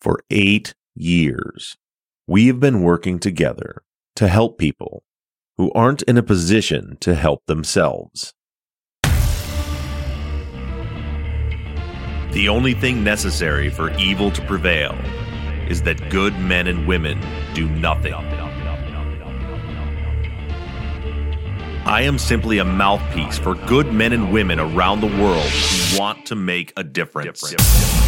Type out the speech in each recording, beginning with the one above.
For eight years, we have been working together to help people who aren't in a position to help themselves. The only thing necessary for evil to prevail is that good men and women do nothing. I am simply a mouthpiece for good men and women around the world who want to make a difference. Do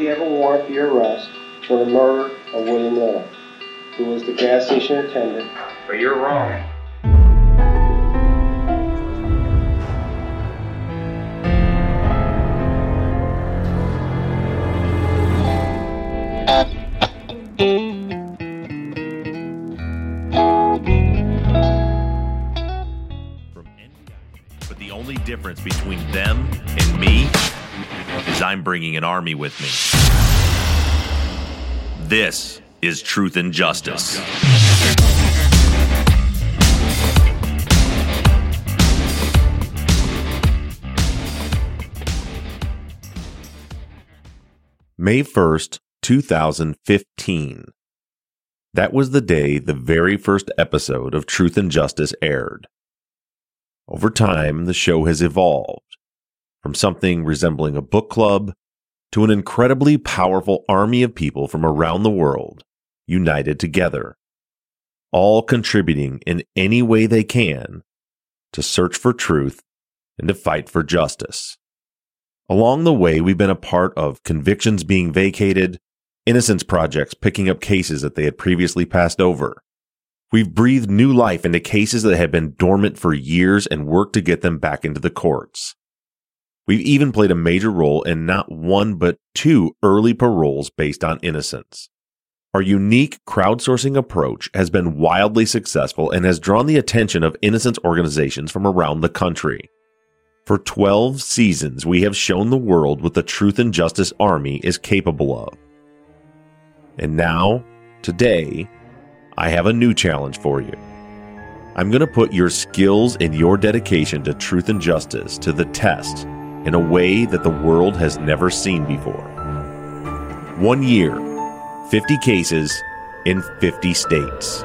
You have a warrant for your arrest for the murder of William Little, who was the gas station attendant? But you're wrong. But the only difference between them and me is I'm bringing an army with me. This is truth and justice. May 1st, 2015. That was the day the very first episode of Truth and Justice aired. Over time, the show has evolved from something resembling a book club to an incredibly powerful army of people from around the world united together, all contributing in any way they can to search for truth and to fight for justice. Along the way, we've been a part of convictions being vacated, innocence projects picking up cases that they had previously passed over. We've breathed new life into cases that had been dormant for years and worked to get them back into the courts. We've even played a major role in not one but two early paroles based on innocence. Our unique crowdsourcing approach has been wildly successful and has drawn the attention of innocence organizations from around the country. For 12 seasons, we have shown the world what the Truth and Justice Army is capable of. And now, today, I have a new challenge for you. I'm going to put your skills and your dedication to truth and justice to the test in a way that the world has never seen before. One year, 50 cases in 50 states.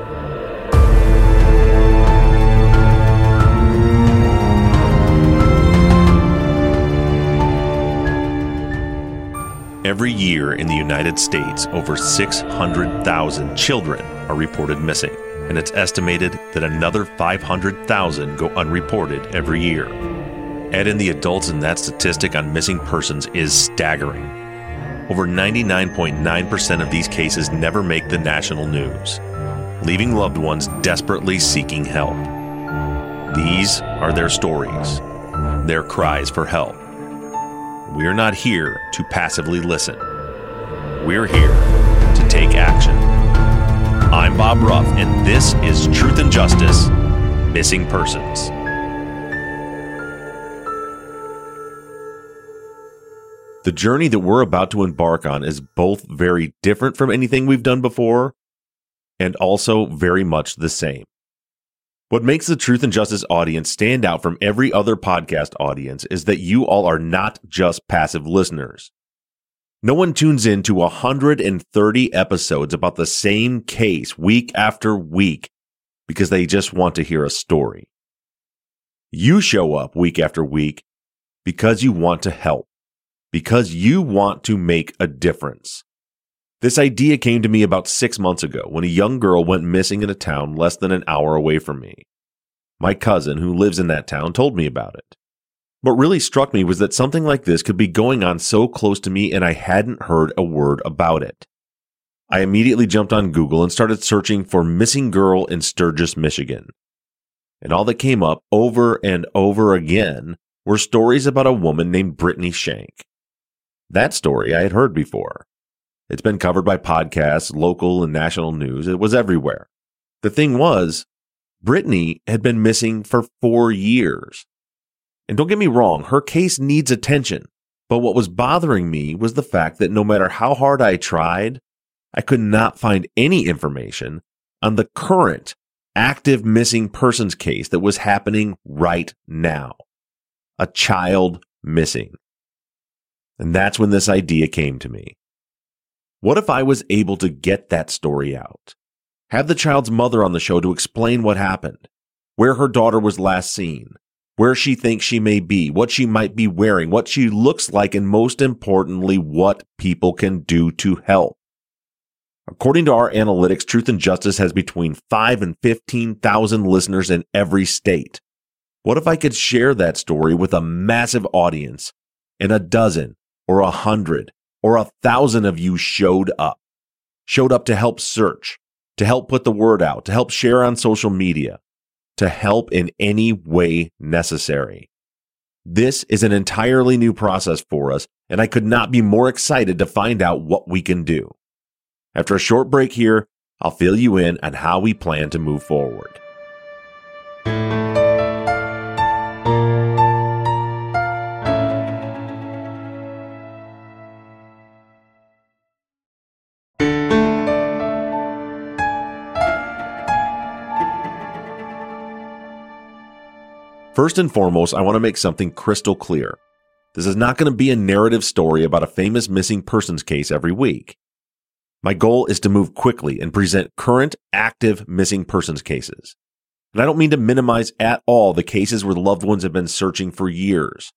Every year in the United States, over 600,000 children are reported missing, and it's estimated that another 500,000 go unreported every year. Add in the adults, and that statistic on missing persons is staggering. Over 99.9% of these cases never make the national news, leaving loved ones desperately seeking help. These are their stories, their cries for help. We're not here to passively listen. We're here to take action. I'm Bob Ruff, and this is Truth and Justice Missing Persons. The journey that we're about to embark on is both very different from anything we've done before and also very much the same. What makes the Truth and Justice audience stand out from every other podcast audience is that you all are not just passive listeners. No one tunes in to 130 episodes about the same case week after week because they just want to hear a story. You show up week after week because you want to help, because you want to make a difference. This idea came to me about six months ago when a young girl went missing in a town less than an hour away from me. My cousin, who lives in that town, told me about it. What really struck me was that something like this could be going on so close to me and I hadn't heard a word about it. I immediately jumped on Google and started searching for missing girl in Sturgis, Michigan. And all that came up over and over again were stories about a woman named Brittany Shank. That story I had heard before. It's been covered by podcasts, local and national news. It was everywhere. The thing was, Brittany had been missing for four years. And don't get me wrong, her case needs attention. But what was bothering me was the fact that no matter how hard I tried, I could not find any information on the current active missing persons case that was happening right now. A child missing. And that's when this idea came to me. What if I was able to get that story out? Have the child's mother on the show to explain what happened, where her daughter was last seen, where she thinks she may be, what she might be wearing, what she looks like, and most importantly, what people can do to help. According to our analytics, Truth and Justice has between 5 and 15,000 listeners in every state. What if I could share that story with a massive audience and a dozen or a hundred or a thousand of you showed up, showed up to help search, to help put the word out, to help share on social media, to help in any way necessary. This is an entirely new process for us, and I could not be more excited to find out what we can do. After a short break here, I'll fill you in on how we plan to move forward. First and foremost, I want to make something crystal clear. This is not going to be a narrative story about a famous missing persons case every week. My goal is to move quickly and present current, active missing persons cases. And I don't mean to minimize at all the cases where loved ones have been searching for years.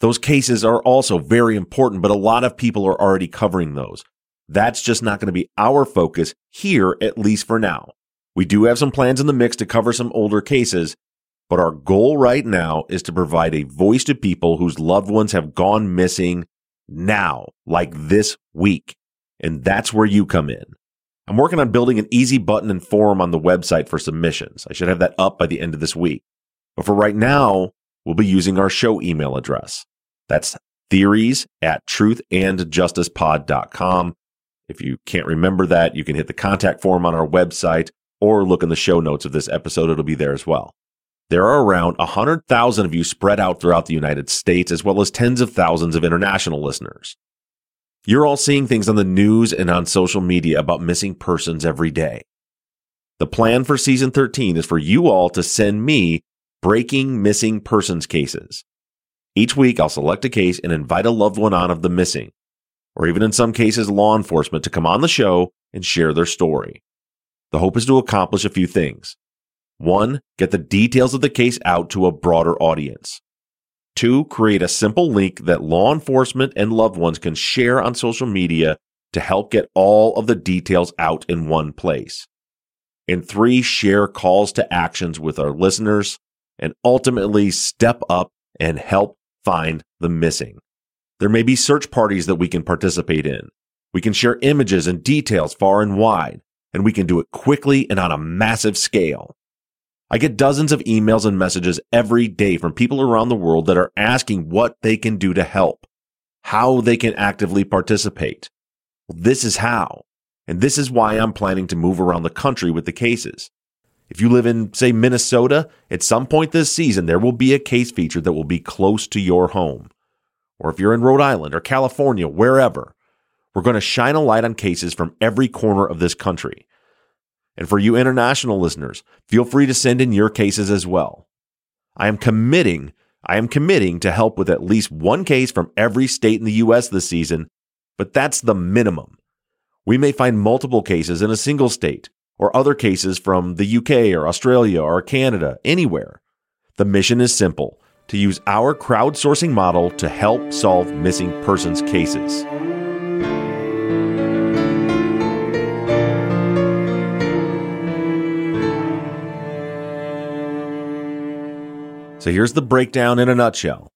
Those cases are also very important, but a lot of people are already covering those. That's just not going to be our focus here, at least for now. We do have some plans in the mix to cover some older cases, but our goal right now is to provide a voice to people whose loved ones have gone missing now, like this week. And that's where you come in. I'm working on building an easy button and form on the website for submissions. I should have that up by the end of this week. But for right now, we'll be using our show email address. That's theories at truthandjusticepod.com. If you can't remember that, you can hit the contact form on our website or look in the show notes of this episode. It'll be there as well. There are around 100,000 of you spread out throughout the United States, as well as tens of thousands of international listeners. You're all seeing things on the news and on social media about missing persons every day. The plan for season 13 is for you all to send me breaking missing persons cases. Each week, I'll select a case and invite a loved one on of the missing, or even in some cases, law enforcement to come on the show and share their story. The hope is to accomplish a few things. One, get the details of the case out to a broader audience. Two, create a simple link that law enforcement and loved ones can share on social media to help get all of the details out in one place. And three, share calls to actions with our listeners and ultimately step up and help find the missing. There may be search parties that we can participate in. We can share images and details far and wide, and we can do it quickly and on a massive scale. I get dozens of emails and messages every day from people around the world that are asking what they can do to help, how they can actively participate. Well, this is how. And this is why I'm planning to move around the country with the cases. If you live in, say, Minnesota, at some point this season, there will be a case feature that will be close to your home. Or if you're in Rhode Island or California, wherever, we're going to shine a light on cases from every corner of this country. And for you international listeners, feel free to send in your cases as well. I am committing, I am committing to help with at least one case from every state in the US this season, but that's the minimum. We may find multiple cases in a single state or other cases from the UK or Australia or Canada, anywhere. The mission is simple to use our crowdsourcing model to help solve missing persons cases. So here's the breakdown in a nutshell.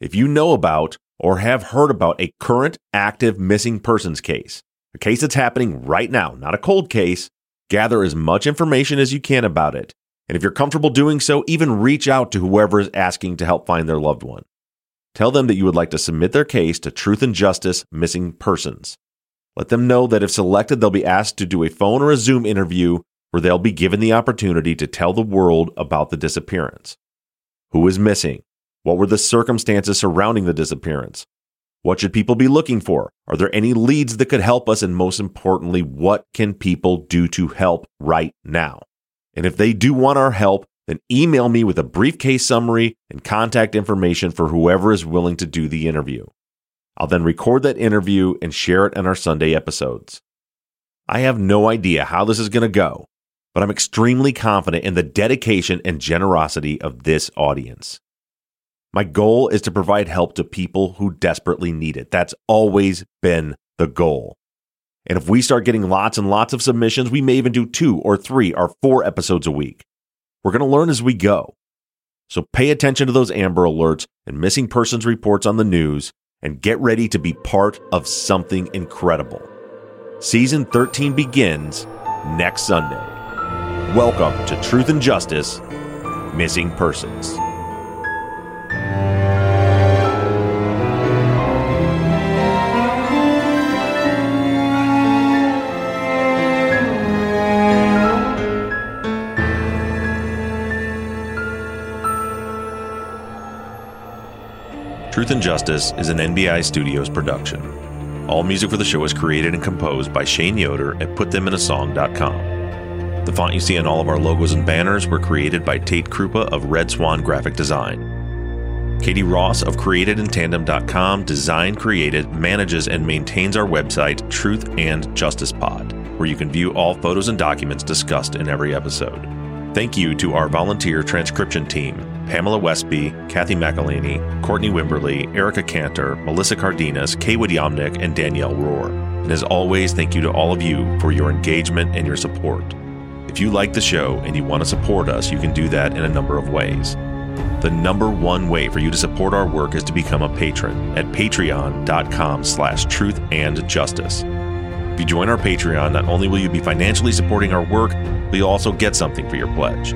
If you know about or have heard about a current active missing persons case, a case that's happening right now, not a cold case, gather as much information as you can about it. And if you're comfortable doing so, even reach out to whoever is asking to help find their loved one. Tell them that you would like to submit their case to Truth and Justice Missing Persons. Let them know that if selected, they'll be asked to do a phone or a Zoom interview where they'll be given the opportunity to tell the world about the disappearance. Who is missing? What were the circumstances surrounding the disappearance? What should people be looking for? Are there any leads that could help us? And most importantly, what can people do to help right now? And if they do want our help, then email me with a brief case summary and contact information for whoever is willing to do the interview. I'll then record that interview and share it in our Sunday episodes. I have no idea how this is going to go, but I'm extremely confident in the dedication and generosity of this audience. My goal is to provide help to people who desperately need it. That's always been the goal. And if we start getting lots and lots of submissions, we may even do two or three or four episodes a week. We're going to learn as we go. So pay attention to those Amber Alerts and missing persons reports on the news and get ready to be part of something incredible. Season 13 begins next Sunday. Welcome to Truth and Justice Missing Persons. Truth and Justice is an NBI Studios production. All music for the show is created and composed by Shane Yoder at PutThemInASong.com. The font you see on all of our logos and banners were created by Tate Krupa of Red Swan Graphic Design. Katie Ross of CreatedInTandem.com designed, created, manages, and maintains our website, Truth and Justice Pod, where you can view all photos and documents discussed in every episode. Thank you to our volunteer transcription team Pamela Westby, Kathy McElhaney, Courtney Wimberly, Erica Cantor, Melissa Cardenas, Kaywood Yomnick, and Danielle Rohr. And as always, thank you to all of you for your engagement and your support. If you like the show and you want to support us, you can do that in a number of ways. The number one way for you to support our work is to become a patron at patreon.com slash truth and justice. If you join our Patreon, not only will you be financially supporting our work, but you'll also get something for your pledge.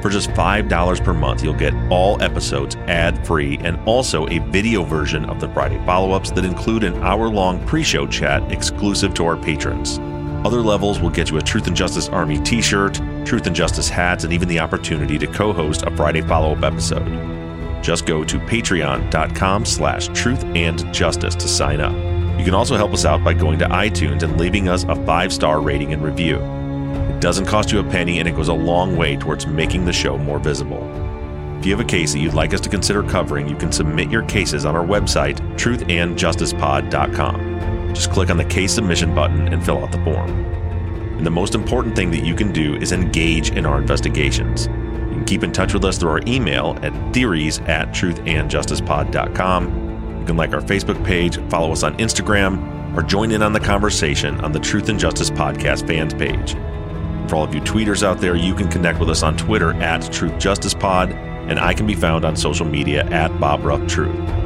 For just $5 per month, you'll get all episodes ad free and also a video version of the Friday follow ups that include an hour long pre show chat exclusive to our patrons. Other levels will get you a Truth and Justice Army t shirt, Truth and Justice hats, and even the opportunity to co host a Friday follow up episode. Just go to patreon.com slash truth and justice to sign up. You can also help us out by going to iTunes and leaving us a five star rating and review. It doesn't cost you a penny and it goes a long way towards making the show more visible. If you have a case that you'd like us to consider covering, you can submit your cases on our website, truthandjusticepod.com. Just click on the case submission button and fill out the form. And the most important thing that you can do is engage in our investigations. You can keep in touch with us through our email at theories at truthandjusticepod.com. You can like our Facebook page, follow us on Instagram, or join in on the conversation on the Truth and Justice Podcast fans page. For all of you tweeters out there, you can connect with us on Twitter at Truth Justice Pod, and I can be found on social media at Bob Ruff Truth.